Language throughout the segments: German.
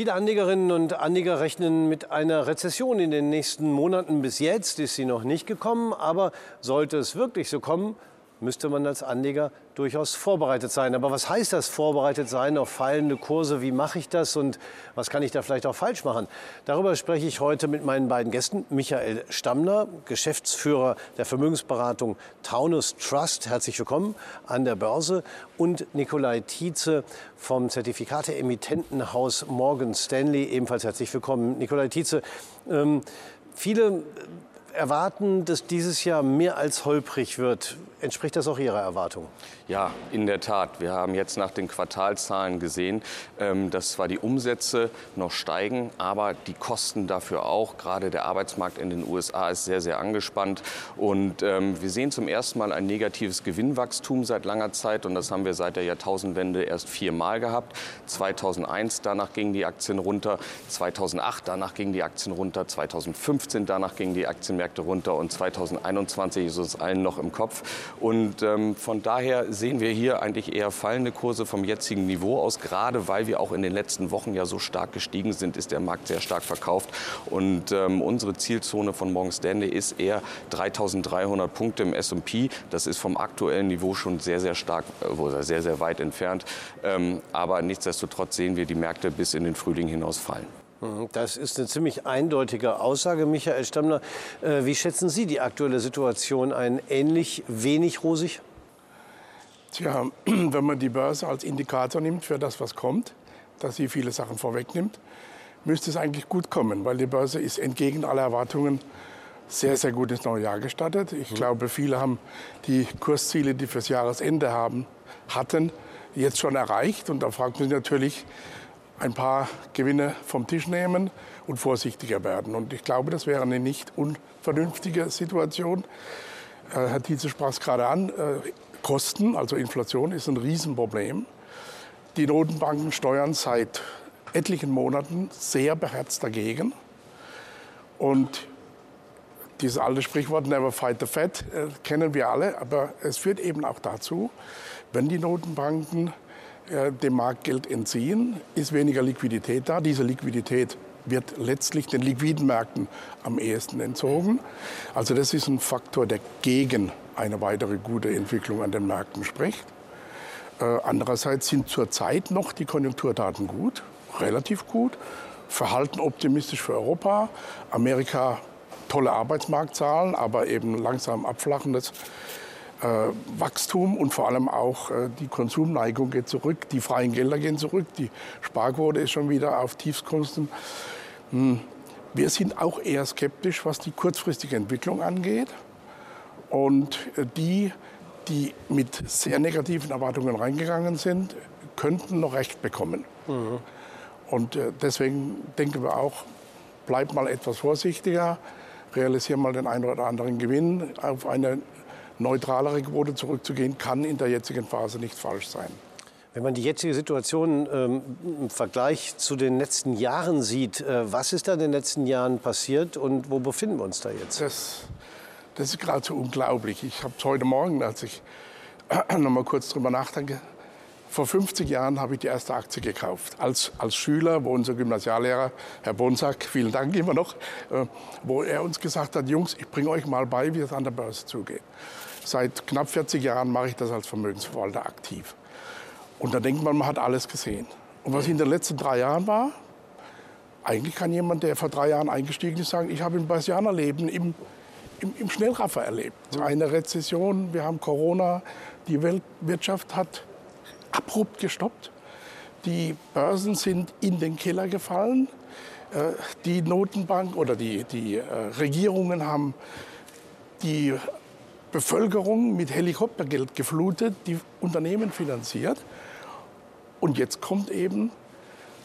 Viele Anlegerinnen und Anleger rechnen mit einer Rezession in den nächsten Monaten. Bis jetzt ist sie noch nicht gekommen, aber sollte es wirklich so kommen, müsste man als Anleger durchaus vorbereitet sein. Aber was heißt das, vorbereitet sein auf fallende Kurse? Wie mache ich das und was kann ich da vielleicht auch falsch machen? Darüber spreche ich heute mit meinen beiden Gästen. Michael Stammler, Geschäftsführer der Vermögensberatung Taunus Trust. Herzlich willkommen an der Börse. Und Nikolai Tietze vom Zertifikate-Emittentenhaus Morgan Stanley. Ebenfalls herzlich willkommen. Nikolai Tietze, ähm, viele erwarten, dass dieses Jahr mehr als holprig wird. Entspricht das auch Ihrer Erwartung? Ja, in der Tat. Wir haben jetzt nach den Quartalzahlen gesehen, ähm, dass zwar die Umsätze noch steigen, aber die Kosten dafür auch. Gerade der Arbeitsmarkt in den USA ist sehr, sehr angespannt. Und ähm, wir sehen zum ersten Mal ein negatives Gewinnwachstum seit langer Zeit. Und das haben wir seit der Jahrtausendwende erst viermal gehabt. 2001, danach gingen die Aktien runter. 2008, danach gingen die Aktien runter. 2015, danach gingen die Aktienmärkte runter. Und 2021 ist es allen noch im Kopf. Und ähm, von daher sehen wir hier eigentlich eher fallende Kurse vom jetzigen Niveau aus. Gerade weil wir auch in den letzten Wochen ja so stark gestiegen sind, ist der Markt sehr stark verkauft. Und ähm, unsere Zielzone von Morgan Stanley ist eher 3.300 Punkte im S&P. Das ist vom aktuellen Niveau schon sehr, sehr stark, äh, sehr, sehr weit entfernt. Ähm, aber nichtsdestotrotz sehen wir die Märkte bis in den Frühling hinaus fallen. Mhm, das ist eine ziemlich eindeutige Aussage, Michael Stammler. Äh, wie schätzen Sie die aktuelle Situation ein? Ähnlich wenig rosig? Tja, wenn man die Börse als Indikator nimmt für das, was kommt, dass sie viele Sachen vorwegnimmt, müsste es eigentlich gut kommen, weil die Börse ist entgegen aller Erwartungen sehr, sehr gut ins neue Jahr gestartet. Ich mhm. glaube, viele haben die Kursziele, die fürs Jahresende haben, hatten, jetzt schon erreicht. Und da fragt man sich natürlich, ein paar Gewinne vom Tisch nehmen und vorsichtiger werden. Und ich glaube, das wäre eine nicht unvernünftige Situation. Äh, Herr Tietze sprach es gerade an. Äh, Kosten, also Inflation, ist ein Riesenproblem. Die Notenbanken steuern seit etlichen Monaten sehr beherzt dagegen. Und dieses alte Sprichwort Never fight the Fed äh, kennen wir alle, aber es führt eben auch dazu, wenn die Notenbanken dem Markt Geld entziehen, ist weniger Liquidität da. Diese Liquidität wird letztlich den liquiden Märkten am ehesten entzogen. Also das ist ein Faktor, der gegen eine weitere gute Entwicklung an den Märkten spricht. Äh, andererseits sind zurzeit noch die Konjunkturdaten gut, relativ gut. Verhalten optimistisch für Europa. Amerika tolle Arbeitsmarktzahlen, aber eben langsam abflachendes äh, Wachstum und vor allem auch äh, die Konsumneigung geht zurück, die freien Gelder gehen zurück, die Sparquote ist schon wieder auf Tiefstkosten. Hm. Wir sind auch eher skeptisch, was die kurzfristige Entwicklung angeht. Und äh, die, die mit sehr negativen Erwartungen reingegangen sind, könnten noch Recht bekommen. Mhm. Und äh, deswegen denken wir auch, bleib mal etwas vorsichtiger, realisiere mal den einen oder anderen Gewinn. Auf eine neutralere Quote zurückzugehen, kann in der jetzigen Phase nicht falsch sein. Wenn man die jetzige Situation ähm, im Vergleich zu den letzten Jahren sieht, äh, was ist da in den letzten Jahren passiert und wo befinden wir uns da jetzt? Das, das ist geradezu unglaublich. Ich habe es heute Morgen, als ich noch mal kurz drüber nachdenke, vor 50 Jahren habe ich die erste Aktie gekauft. Als, als Schüler, wo unser Gymnasiallehrer, Herr Bonsack, vielen Dank immer noch, äh, wo er uns gesagt hat, Jungs, ich bringe euch mal bei, wie es an der Börse zugeht. Seit knapp 40 Jahren mache ich das als Vermögensverwalter aktiv. Und da denkt man, man hat alles gesehen. Und was in den letzten drei Jahren war, eigentlich kann jemand, der vor drei Jahren eingestiegen ist, sagen, ich habe im Börsianerleben im, im, im Schnellraffer erlebt. Eine Rezession, wir haben Corona, die Weltwirtschaft hat abrupt gestoppt. Die Börsen sind in den Keller gefallen. Äh, die Notenbank oder die, die äh, Regierungen haben die Bevölkerung mit Helikoptergeld geflutet, die Unternehmen finanziert. Und jetzt kommt eben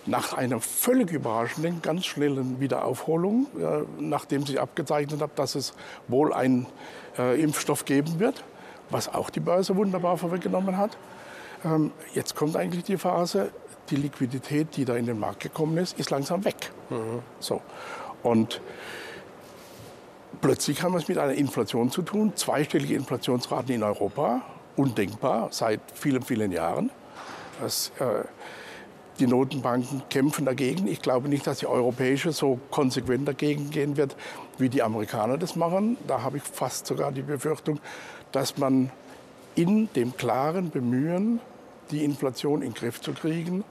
nach einer völlig überraschenden, ganz schnellen Wiederaufholung, äh, nachdem sich abgezeichnet hat, dass es wohl einen äh, Impfstoff geben wird, was auch die Börse wunderbar vorweggenommen hat. Ähm, jetzt kommt eigentlich die Phase, die Liquidität, die da in den Markt gekommen ist, ist langsam weg. Mhm. So. Und Plötzlich haben wir es mit einer Inflation zu tun, zweistellige Inflationsraten in Europa, undenkbar seit vielen, vielen Jahren. Das, äh, Die Notenbanken kämpfen dagegen. Ich glaube nicht, dass die europäische so konsequent dagegen gehen wird, wie die Amerikaner das machen. Da habe ich fast sogar die Befürchtung, dass man in dem klaren Bemühen, die Inflation in den Griff zu kriegen,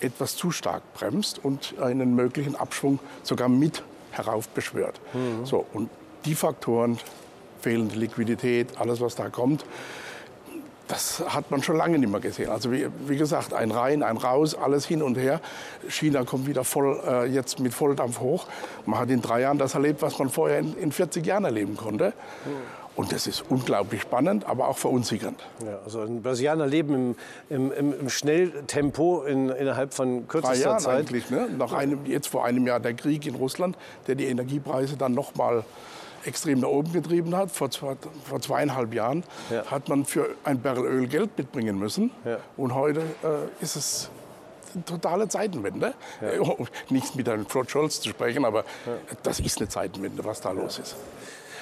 etwas zu stark bremst und einen möglichen Abschwung sogar mit heraufbeschwört. Mhm. So, und die Faktoren, fehlende Liquidität, alles, was da kommt, das hat man schon lange nicht mehr gesehen. Also wie, wie, gesagt, ein rein, ein raus, alles hin und her. China kommt wieder voll, äh, jetzt mit Volldampf hoch. Man hat in drei Jahren das erlebt, was man vorher in, in 40 Jahren erleben konnte. Und das ist unglaublich spannend, aber auch verunsichernd. Ja, also ein Brasilianer leben im, im, im Schnelltempo in, innerhalb von kürzester Jahren Zeit. Eigentlich, ne? Nach einem, jetzt vor einem Jahr der Krieg in Russland, der die Energiepreise dann noch mal extrem nach oben getrieben hat. Vor, zwei, vor zweieinhalb Jahren Ja. hat man für ein Barrel Öl Geld mitbringen müssen. Ja. Und heute äh, ist es eine totale Zeitenwende. Äh, Nichts mit Herrn Claude Scholz zu sprechen, aber das ist eine Zeitenwende, was da los ist.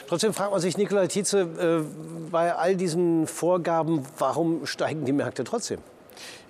Trotzdem fragt man sich, Nikolai Tietze, äh, bei all diesen Vorgaben, warum steigen die Märkte trotzdem?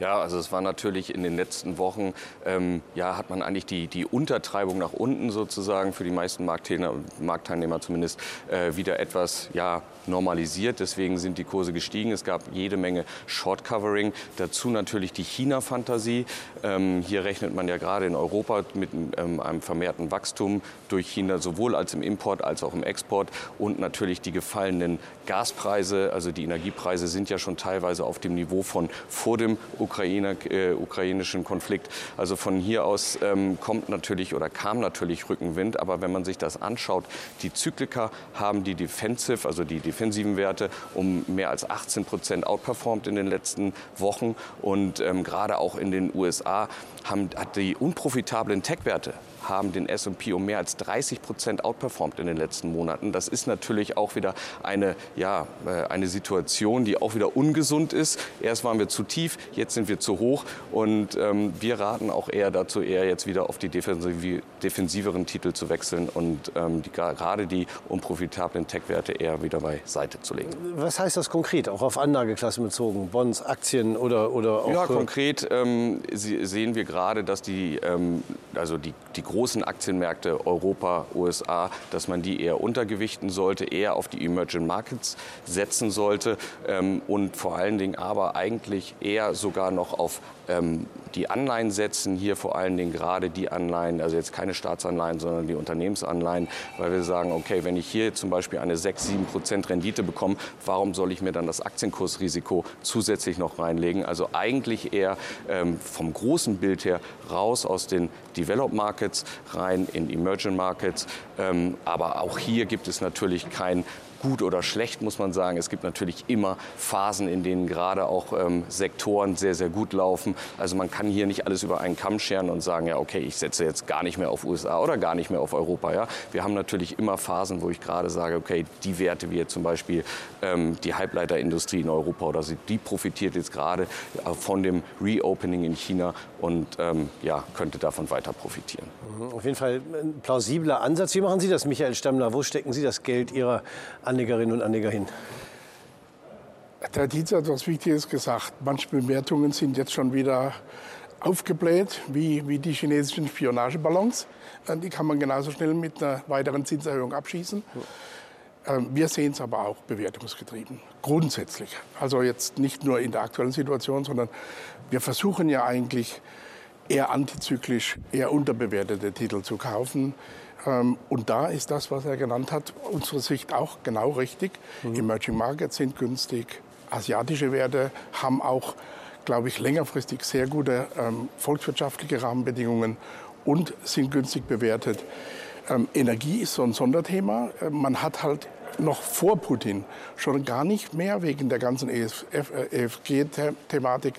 Ja, also es war natürlich in den letzten Wochen, ähm, ja, hat man eigentlich die, die Untertreibung nach unten sozusagen für die meisten Marktteilnehmer, Marktteilnehmer zumindest äh, wieder etwas ja, normalisiert. Deswegen sind die Kurse gestiegen. Es gab jede Menge Short-Covering. Dazu natürlich die China-Fantasie. Ähm, hier rechnet man ja gerade in Europa mit ähm, einem vermehrten Wachstum durch China, sowohl als im Import als auch im Export. Und natürlich die gefallenen Gaspreise, also die Energiepreise sind ja schon teilweise auf dem Niveau von vor dem Ukraine, äh, ukrainischen Konflikt. Also von hier aus ähm, kommt natürlich oder kam natürlich Rückenwind. Aber wenn man sich das anschaut, die Zyklika haben die Defensive, also die defensiven Werte, um mehr als 18 Prozent outperformed in den letzten Wochen. Und ähm, gerade auch in den USA haben, hat die unprofitablen Tech-Werte haben den S&P um mehr als 30 Prozent outperformed in den letzten Monaten. Das ist natürlich auch wieder eine, ja, äh, eine Situation, die auch wieder ungesund ist. Erst waren wir zu tief, jetzt sind wir zu hoch und ähm, wir raten auch eher dazu, eher jetzt wieder auf die defensiv, defensiveren Titel zu wechseln und ähm, die, gerade die unprofitablen Tech-Werte eher wieder beiseite zu legen. Was heißt das konkret, auch auf Anlageklassen bezogen? Bonds, Aktien oder, oder auch... Ja, konkret ähm, sehen wir gerade, dass die, ähm, also die, die großen Aktienmärkte Europa, USA, dass man die eher untergewichten sollte, eher auf die Emerging Markets setzen sollte ähm, und vor allen Dingen aber eigentlich eher sogar noch auf ähm, die Anleihen setzen, hier vor allen Dingen gerade die Anleihen, also jetzt keine Staatsanleihen, sondern die Unternehmensanleihen, weil wir sagen, okay, wenn ich hier zum Beispiel eine 6, 7 Prozent Rendite bekomme, warum soll ich mir dann das Aktienkursrisiko zusätzlich noch reinlegen? Also eigentlich eher ähm, vom großen Bild her raus aus den Developed Markets rein in Emerging Markets. Ähm, aber auch hier gibt es natürlich kein gut oder schlecht, muss man sagen. Es gibt natürlich immer Phasen, in denen gerade auch ähm, Sektoren sehr, sehr gut laufen. Also man kann hier nicht alles über einen Kamm scheren und sagen, ja, okay, ich setze jetzt gar nicht mehr auf USA oder gar nicht mehr auf Europa. Ja? Wir haben natürlich immer Phasen, wo ich gerade sage, okay, die Werte wie jetzt zum Beispiel ähm, die Halbleiterindustrie in Europa oder sie, die profitiert jetzt gerade äh, von dem Reopening in China und ähm, ja, könnte davon weiter profitieren. Auf jeden Fall ein plausibler Ansatz. Wie machen Sie das, Michael Stammler? Wo stecken Sie das Geld Ihrer Anlegerinnen und Anleger hin? Der Dienst hat etwas Wichtiges gesagt. Manche Bewertungen sind jetzt schon wieder aufgebläht, wie, wie die chinesischen Spionageballons. Äh, Die kann man genauso schnell mit einer weiteren Zinserhöhung abschießen. Ähm, Wir sehen es aber auch bewertungsgetrieben, grundsätzlich. Also jetzt nicht nur in der aktuellen Situation, sondern wir versuchen ja eigentlich eher antizyklisch, eher unterbewertete Titel zu kaufen. Ähm, Und da ist das, was er genannt hat, unsere Sicht auch genau richtig. Emerging Markets sind günstig, asiatische Werte haben auch, glaube ich, längerfristig sehr gute ähm, volkswirtschaftliche Rahmenbedingungen und sind günstig bewertet. Ähm, Energie ist so ein Sonderthema. Äh, Man hat halt noch vor Putin schon gar nicht mehr wegen der ganzen EFG-Thematik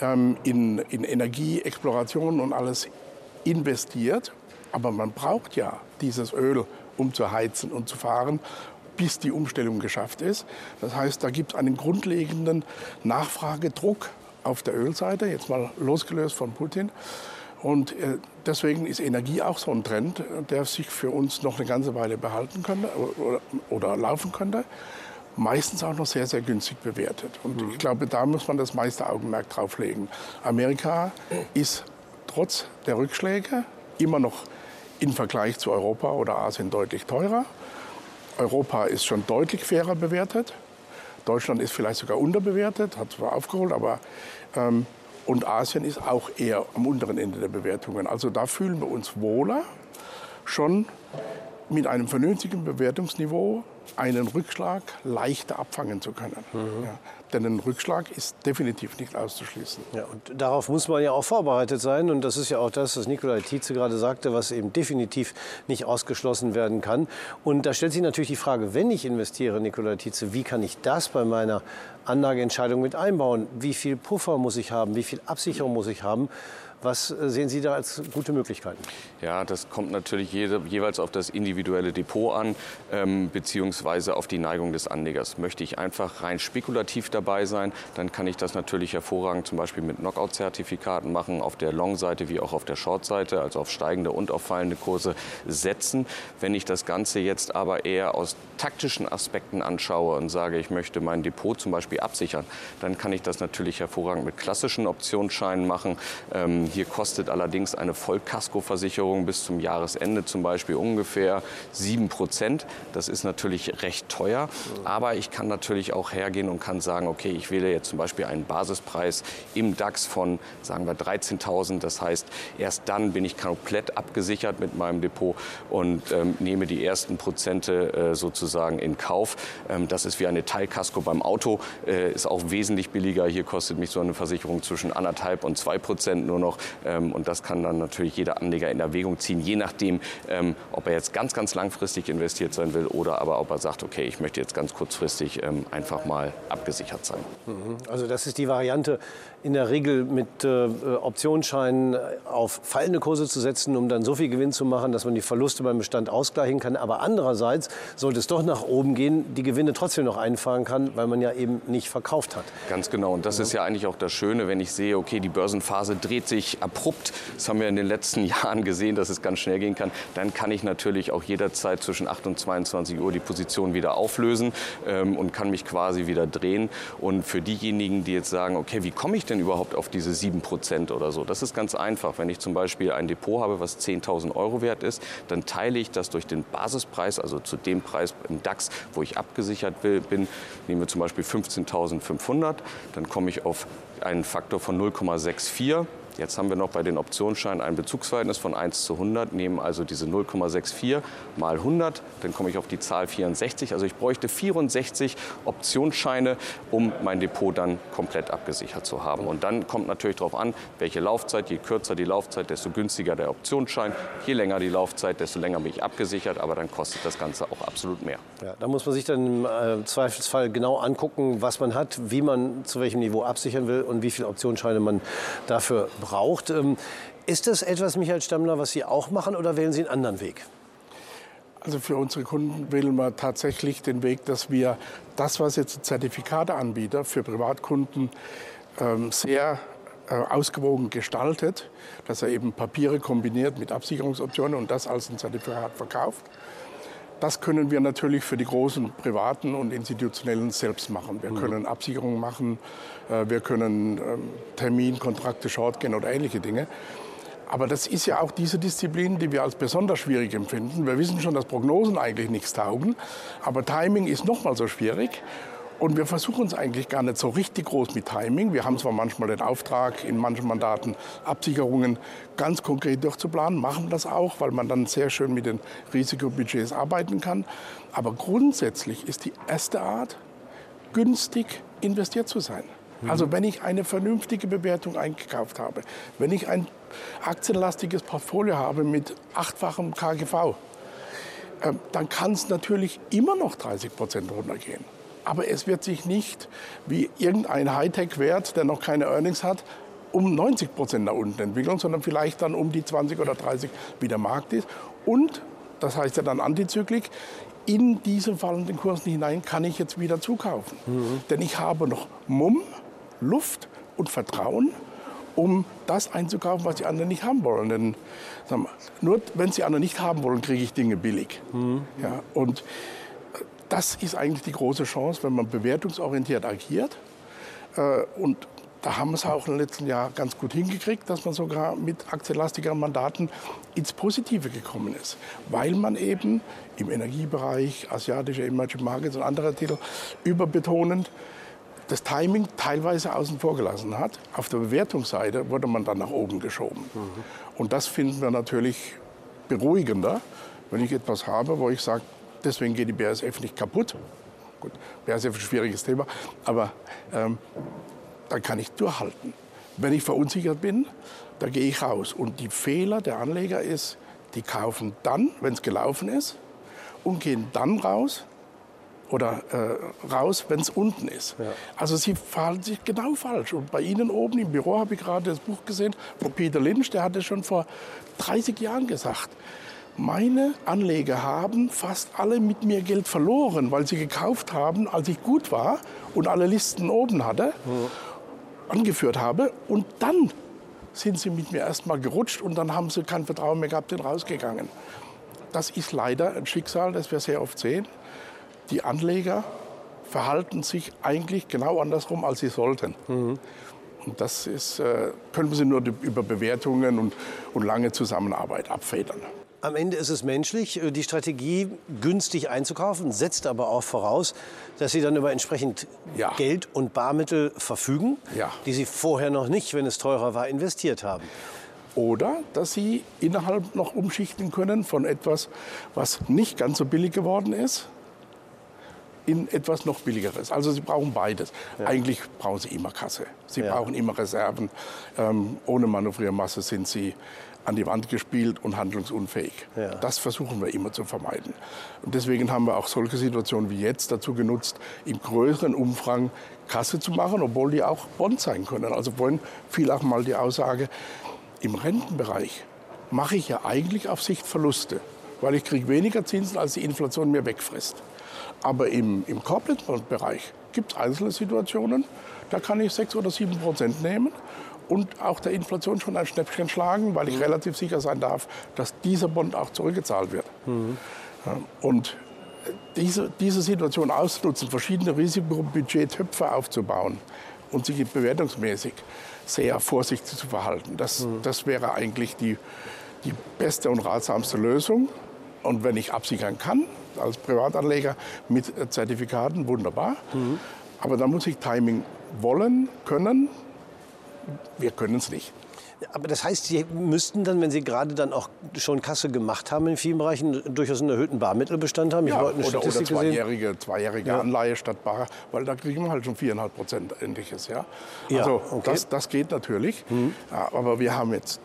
ähm, in, in Energieexploration und alles investiert. Aber man braucht ja dieses Öl, um zu heizen und zu fahren, bis die Umstellung geschafft ist. Das heißt, da gibt es einen grundlegenden Nachfragedruck auf der Ölseite, jetzt mal losgelöst von Putin. Und äh, deswegen ist Energie auch so ein Trend, der sich für uns noch eine ganze Weile behalten könnte oder, oder laufen könnte. Meistens auch noch sehr, sehr günstig bewertet. Und ich glaube, da muss man das meiste Augenmerk drauf legen. Amerika ist trotz der Rückschläge immer noch im Vergleich zu Europa oder Asien deutlich teurer. Europa ist schon deutlich fairer bewertet. Deutschland ist vielleicht sogar unterbewertet, hat zwar aufgeholt, aber ähm, und Asien ist auch eher am unteren Ende der Bewertungen. Also da fühlen wir uns wohler, schon mit einem vernünftigen Bewertungsniveau einen Rückschlag leichter abfangen zu können. Mhm. Ja, denn ein Rückschlag ist definitiv nicht auszuschließen. Ja, und darauf muss man ja auch vorbereitet sein. Und das ist ja auch das, was Nikolai Tietze gerade sagte, was eben definitiv nicht ausgeschlossen werden kann. Und da stellt sich natürlich die Frage, wenn ich investiere, Nikolai Tietze, wie kann ich das bei meiner Anlageentscheidung mit einbauen? Wie viel Puffer muss ich haben? Wie viel Absicherung muss ich haben? Was äh, sehen Sie da als gute Möglichkeiten? Ja, das kommt natürlich jede, jeweils auf das individuelle Depot an, ähm, beziehungsweise auf die Neigung des Anlegers. Möchte ich einfach rein spekulativ dabei sein, dann kann ich das natürlich hervorragend zum Beispiel mit Knockout-Zertifikaten machen, auf der Long-Seite wie auch auf der Short-Seite, also auf steigende und auf fallende Kurse setzen. Wenn ich das Ganze jetzt aber eher aus taktischen Aspekten anschaue und sage, ich möchte mein Depot zum Beispiel absichern, dann kann ich das natürlich hervorragend mit klassischen Optionsscheinen machen. Ähm, hier kostet allerdings eine Vollkaskoversicherung bis zum Jahresende zum Beispiel ungefähr 7 Prozent. Das ist natürlich recht teuer, aber ich kann natürlich auch hergehen und kann sagen, okay, ich wähle jetzt zum Beispiel einen Basispreis im DAX von, sagen wir, 13.000. Das heißt, erst dann bin ich komplett abgesichert mit meinem Depot und ähm, nehme die ersten Prozente äh, sozusagen in Kauf. Ähm, das ist wie eine Teilkasko beim Auto, äh, ist auch wesentlich billiger. Hier kostet mich so eine Versicherung zwischen anderthalb und zwei Prozent nur noch noch. Ähm, und das kann dann natürlich jeder Anleger in Erwägung ziehen, je nachdem, ähm, ob er jetzt ganz, ganz langfristig investiert sein will oder aber ob er sagt, okay, ich möchte jetzt ganz kurzfristig ähm, einfach mal abgesichert sein. Mhm. Also das ist die Variante, in der Regel mit äh, Optionsscheinen auf fallende Kurse zu setzen, um dann so viel Gewinn zu machen, dass man die Verluste beim Bestand ausgleichen kann. Aber andererseits sollte es doch nach oben gehen, die Gewinne trotzdem noch einfahren kann, weil man ja eben nicht verkauft hat. Ganz genau. Und das ja. ist ja eigentlich auch das Schöne, wenn ich sehe, okay, die Börsenphase dreht sich wirklich abrupt, das haben wir in den letzten Jahren gesehen, dass es ganz schnell gehen kann, dann kann ich natürlich auch jederzeit zwischen 8 und 22 Uhr die Position wieder auflösen ähm, und kann mich quasi wieder drehen. Und für diejenigen, die jetzt sagen, okay, wie komme ich denn überhaupt auf diese 7 Prozent oder so? Das ist ganz einfach. Wenn ich zum Beispiel ein Depot habe, was 10.000 Euro wert ist, dann teile ich das durch den Basispreis, also zu dem Preis im DAX, wo ich abgesichert bin. Nehmen wir zum Beispiel 15.500, dann komme ich auf einen Faktor von 0,64. Jetzt haben wir noch bei den Optionsscheinen ein Bezugsverhältnis von 1 zu 100, nehmen also diese 0,64 mal 100, dann komme ich auf die Zahl 64. Also ich bräuchte 64 Optionsscheine, um mein Depot dann komplett abgesichert zu haben. Und dann kommt natürlich darauf an, welche Laufzeit. Je kürzer die Laufzeit, desto günstiger der Optionsschein. Je länger die Laufzeit, desto länger bin ich abgesichert. Aber dann kostet das Ganze auch absolut mehr. Ja, da muss man sich dann im äh, Zweifelsfall genau angucken, was man hat, wie man zu welchem Niveau absichern will und wie viele Optionsscheine man dafür braucht braucht. Ähm, ist das etwas, Michael Stammler, was Sie auch machen oder wählen Sie einen anderen Weg? Also für unsere Kunden wählen wir tatsächlich den Weg, dass wir das, was jetzt Zertifikateanbieter für Privatkunden ähm, sehr äh, ausgewogen gestaltet, dass er eben Papiere kombiniert mit Absicherungsoptionen und das als ein Zertifikat verkauft. Das können wir natürlich für die großen privaten und institutionellen selbst machen. Wir mhm. können Absicherungen machen, äh, wir können ähm, Terminkontrakte shortgehen oder ähnliche Dinge. Aber das ist ja auch diese Disziplin, die wir als besonders schwierig empfinden. Wir wissen schon, dass Prognosen eigentlich nichts taugen, aber Timing ist noch mal so schwierig. Und wir versuchen es eigentlich gar nicht so richtig groß mit Timing. Wir haben zwar manchmal den Auftrag, in manchen Mandaten Absicherungen ganz konkret durchzuplanen, machen das auch, weil man dann sehr schön mit den Risikobudgets arbeiten kann. Aber grundsätzlich ist die erste Art, günstig investiert zu sein. Mhm. Also wenn ich eine vernünftige Bewertung eingekauft habe, wenn ich ein aktienlastiges Portfolio habe mit achtfachem KGV, äh, dann kann es natürlich immer noch 30 Prozent runtergehen. Aber es wird sich nicht wie irgendein Hightech-Wert, der noch keine Earnings hat, um 90 Prozent nach unten entwickeln, sondern vielleicht dann um die 20 oder 30, wie der Markt ist. Und, das heißt ja dann Antizyklik, in diese fallenden Kursen hinein kann ich jetzt wieder zukaufen. Mhm. Denn ich habe noch Mumm, Luft und Vertrauen, um das einzukaufen, was die anderen nicht haben wollen. Denn wir, nur wenn sie anderen nicht haben wollen, kriege ich Dinge billig. Mhm. Ja, und das ist eigentlich die große Chance, wenn man bewertungsorientiert agiert. Äh, und da haben wir es auch im letzten Jahr ganz gut hingekriegt, dass man sogar mit aktienlastigeren Mandaten ins Positive gekommen ist. Weil man eben im Energiebereich, asiatische Emerging Markets und andere Titel überbetonend das Timing teilweise außen vor gelassen hat. Auf der Bewertungsseite wurde man dann nach oben geschoben. Mhm. Und das finden wir natürlich beruhigender, wenn ich etwas habe, wo ich sage, deswegen geht die BASF nicht kaputt. Gut, BASF ist ein schwieriges Thema, aber ähm, dann kann ich durchhalten. Wenn ich verunsichert bin, dann gehe ich raus. Und die Fehler der Anleger ist, die kaufen dann, wenn es gelaufen ist, und gehen dann raus oder äh, raus, wenn es unten ist. Ja. Also sie verhalten sich genau falsch. Und bei Ihnen oben im Büro habe ich gerade das Buch gesehen von Peter Lynch, der hat es schon vor 30 Jahren gesagt. Meine Anleger haben fast alle mit mir Geld verloren, weil sie gekauft haben, als ich gut war und alle Listen oben hatte. Angeführt habe. Und dann sind sie mit mir erst mal gerutscht und dann haben sie kein Vertrauen mehr gehabt, sind rausgegangen. Das ist leider ein Schicksal, das wir sehr oft sehen. Die Anleger verhalten sich eigentlich genau andersrum, als sie sollten. Mhm. Und das ist, äh, können wir sie nur über Bewertungen und, und lange Zusammenarbeit abfedern. Am Ende ist es menschlich, äh, die Strategie günstig einzukaufen, setzt aber auch voraus, dass Sie dann über entsprechend ja. Geld und Barmittel verfügen, ja. die Sie vorher noch nicht, wenn es teurer war, investiert haben. Oder dass Sie innerhalb noch umschichten können von etwas, was nicht ganz so billig geworden ist, in etwas noch billigeres. Also Sie brauchen beides. Ja. Eigentlich brauchen Sie immer Kasse. Sie brauchen immer Reserven. Ähm, ohne Manövriermasse sind Sie an die Wand gespielt und handlungsunfähig. Ja. Das versuchen wir immer zu vermeiden. Und deswegen haben wir auch solche Situationen wie jetzt dazu genutzt, im größeren Umfang Kasse zu machen, obwohl die auch Bond sein können. Also vorhin fiel auch mal die Aussage, im Rentenbereich mache ich ja eigentlich auf Sicht Verluste, weil ich kriege weniger Zinsen, als die Inflation mir wegfrisst. Aber im, im Corporate-Bereich gibt es einzelne Situationen, da kann ich sechs oder sieben Prozent nehmen und auch der Inflation schon ein Schnäppchen schlagen, weil ich mhm. relativ sicher sein darf, dass dieser Bond auch zurückgezahlt wird. Mhm. Und diese, diese Situation ausnutzen, verschiedene Risikobudgettöpfe aufzubauen und sich bewertungsmäßig sehr vorsichtig zu verhalten, das, mhm. das wäre eigentlich die, die beste und ratsamste Lösung. Und wenn ich absichern kann, als Privatanleger mit Zertifikaten, wunderbar. Mhm. Aber da muss ich Timing wollen, können, wir können es nicht. Aber das heißt, Sie müssten dann, wenn Sie gerade dann auch schon Kasse gemacht haben in vielen Bereichen, durchaus einen erhöhten Barmittelbestand haben? Ich ja, eine oder, oder zweijährige, zweijährige ja. Anleihe statt Bar, weil da kriegen wir halt schon 4,5 Prozent ähnliches. Ja? ja also okay. das, das geht natürlich. Mhm. aber wir haben jetzt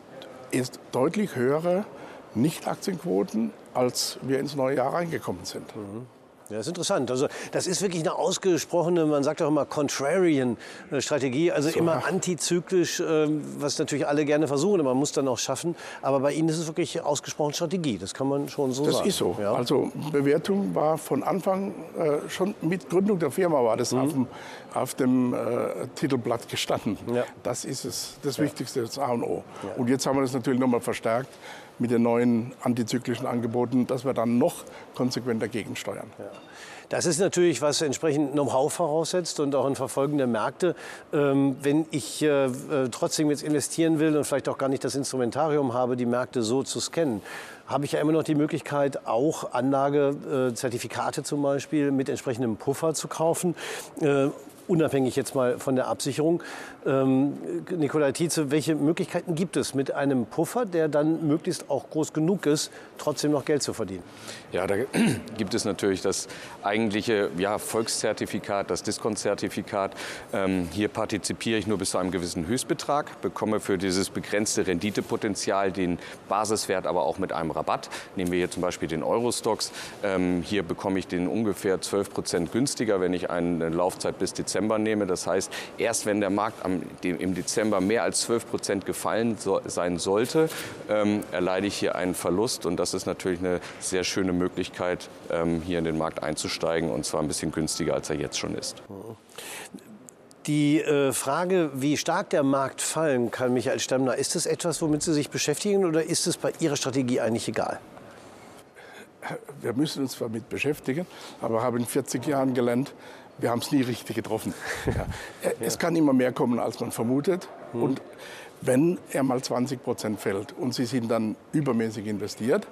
erst deutlich höhere Nicht-Aktienquoten, als wir ins neue Jahr reingekommen sind. Mhm. Ja, das ist interessant. Also das ist wirklich eine ausgesprochene, man sagt auch immer Contrarian-Strategie, also so. immer antizyklisch, ähm, was natürlich alle gerne versuchen, man muss dann auch schaffen. Aber bei Ihnen ist es wirklich ausgesprochen Strategie, das kann man schon so das sagen. Das ist so. Ja. Also Bewertung war von Anfang, äh, schon mit Gründung der Firma war das mhm. auf dem, auf dem äh, Titelblatt gestanden. Ja. Das ist es, das. Wichtigste, das A und O. Und jetzt haben wir das natürlich nochmal verstärkt mit den neuen antizyklischen Angeboten, dass wir dann noch konsequenter gegensteuern. Ja. Das ist natürlich, was entsprechend Know-how voraussetzt und auch ein Verfolgen der Märkte. Ähm, wenn ich äh, äh, trotzdem jetzt investieren will und vielleicht auch gar nicht das Instrumentarium habe, die Märkte so zu scannen, habe ich ja immer noch die Möglichkeit, auch Anlagezertifikate zum Beispiel mit entsprechendem Puffer zu kaufen. Äh, unabhängig jetzt mal von der Absicherung. Ähm, Nikolai Tietze, welche Möglichkeiten gibt es mit einem Puffer, der dann möglichst auch groß genug ist, trotzdem noch Geld zu verdienen? Ja, da gibt es natürlich das eigentliche ja, Volkszertifikat, das Diskontzertifikat. Ähm, hier partizipiere ich nur bis zu einem gewissen Höchstbetrag, bekomme für dieses begrenzte Renditepotenzial den Basiswert aber auch mit einem Rabatt. Nehmen wir hier zum Beispiel den Eurostox. Ähm, hier bekomme ich den ungefähr 12 Prozent günstiger, wenn ich eine Laufzeit bis Dezember nehme. Das heißt, erst wenn der Markt am, dem, im Dezember mehr als 12 Prozent gefallen so, sein sollte, ähm, erleide ich hier einen Verlust. Und das ist natürlich eine sehr schöne Möglichkeit, ähm, hier in den Markt einzusteigen und zwar ein bisschen günstiger, als er jetzt schon ist. Die äh, Frage, wie stark der Markt fallen kann, Michael Stemmner, ist das etwas, womit Sie sich beschäftigen oder ist es bei Ihrer Strategie eigentlich egal? Wir müssen uns damit beschäftigen, aber haben in 40 Jahren gelernt, wir haben es nie richtig getroffen. Ja. Es kann immer mehr kommen, als man vermutet. Mhm. Und wenn er mal 20 Prozent fällt und Sie sind dann übermäßig investiert,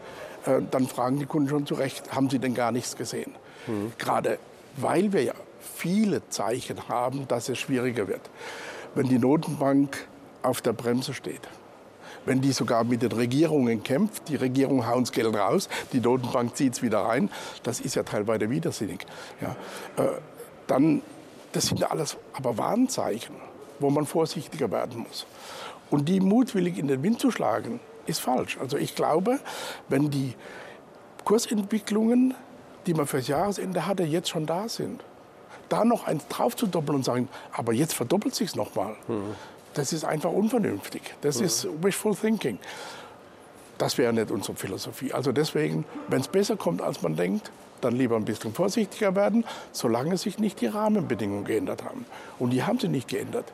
äh, dann fragen die Kunden schon zu Recht, haben Sie denn gar nichts gesehen? Mhm. Gerade weil wir ja viele Zeichen haben, dass es schwieriger wird. Wenn die Notenbank auf der Bremse steht, wenn die sogar mit den Regierungen kämpft, die Regierung haut das Geld raus, die Notenbank zieht es wieder rein, das ist ja teilweise widersinnig. Ja, äh, dann, das sind alles aber Warnzeichen, wo man vorsichtiger werden muss. Und die mutwillig in den Wind zu schlagen, ist falsch. Also ich glaube, wenn die Kursentwicklungen, die man fürs Jahresende hatte, jetzt schon da sind, da noch eins drauf zu doppeln und sagen, aber jetzt verdoppelt sich es nochmal, mhm. das ist einfach unvernünftig. Das mhm. ist wishful thinking. Das wäre nicht unsere Philosophie. Also deswegen, wenn es besser kommt, als man denkt, dann lieber ein bisschen vorsichtiger werden, solange sich nicht die Rahmenbedingungen geändert haben. Und die haben sie nicht geändert.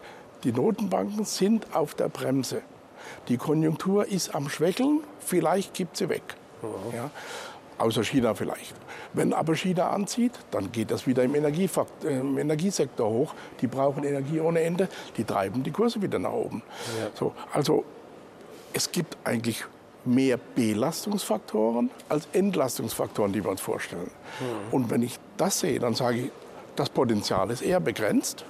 Die Notenbanken sind auf der Bremse. Die Konjunktur ist am Schwächeln, vielleicht gibt sie weg. Ja, außer China vielleicht. Wenn aber China anzieht, dann geht das wieder im, Energiefakt, äh, im Energiesektor hoch. Die brauchen Energie ohne Ende, die treiben die Kurse wieder nach oben. Ja. So, also es gibt eigentlich mehr Belastungsfaktoren als Entlastungsfaktoren, die wir uns vorstellen. Mhm. Und wenn ich das sehe, dann sage ich, das Potenzial ist eher begrenzt.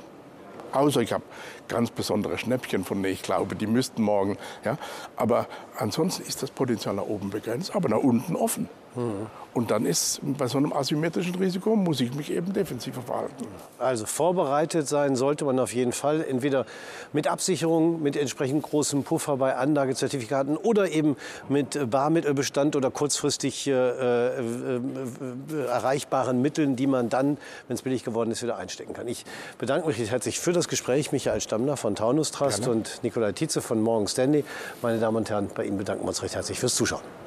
Außer ich habe ganz besondere Schnäppchen, von denen ich glaube, die müssten morgen. Ja? Aber ansonsten ist das Potenzial nach oben begrenzt, aber nach unten offen. Mhm. Und dann ist bei so einem asymmetrischen Risiko, muss ich mich eben defensiver verhalten. Also vorbereitet sein sollte man auf jeden Fall, entweder mit Absicherung, mit entsprechend großem Puffer bei Anlagezertifikaten oder eben mit Barmittelbestand oder kurzfristig äh, äh, äh, erreichbaren Mitteln, die man dann, wenn es billig geworden ist, wieder einstecken kann. Ich bedanke mich herzlich für das Gespräch. Michael Stammler von Taunus Trust Gerne. und Nikolai Tietze von Morgan Stanley. Meine Damen und Herren, bei Ihnen bedanken wir uns recht herzlich fürs Zuschauen.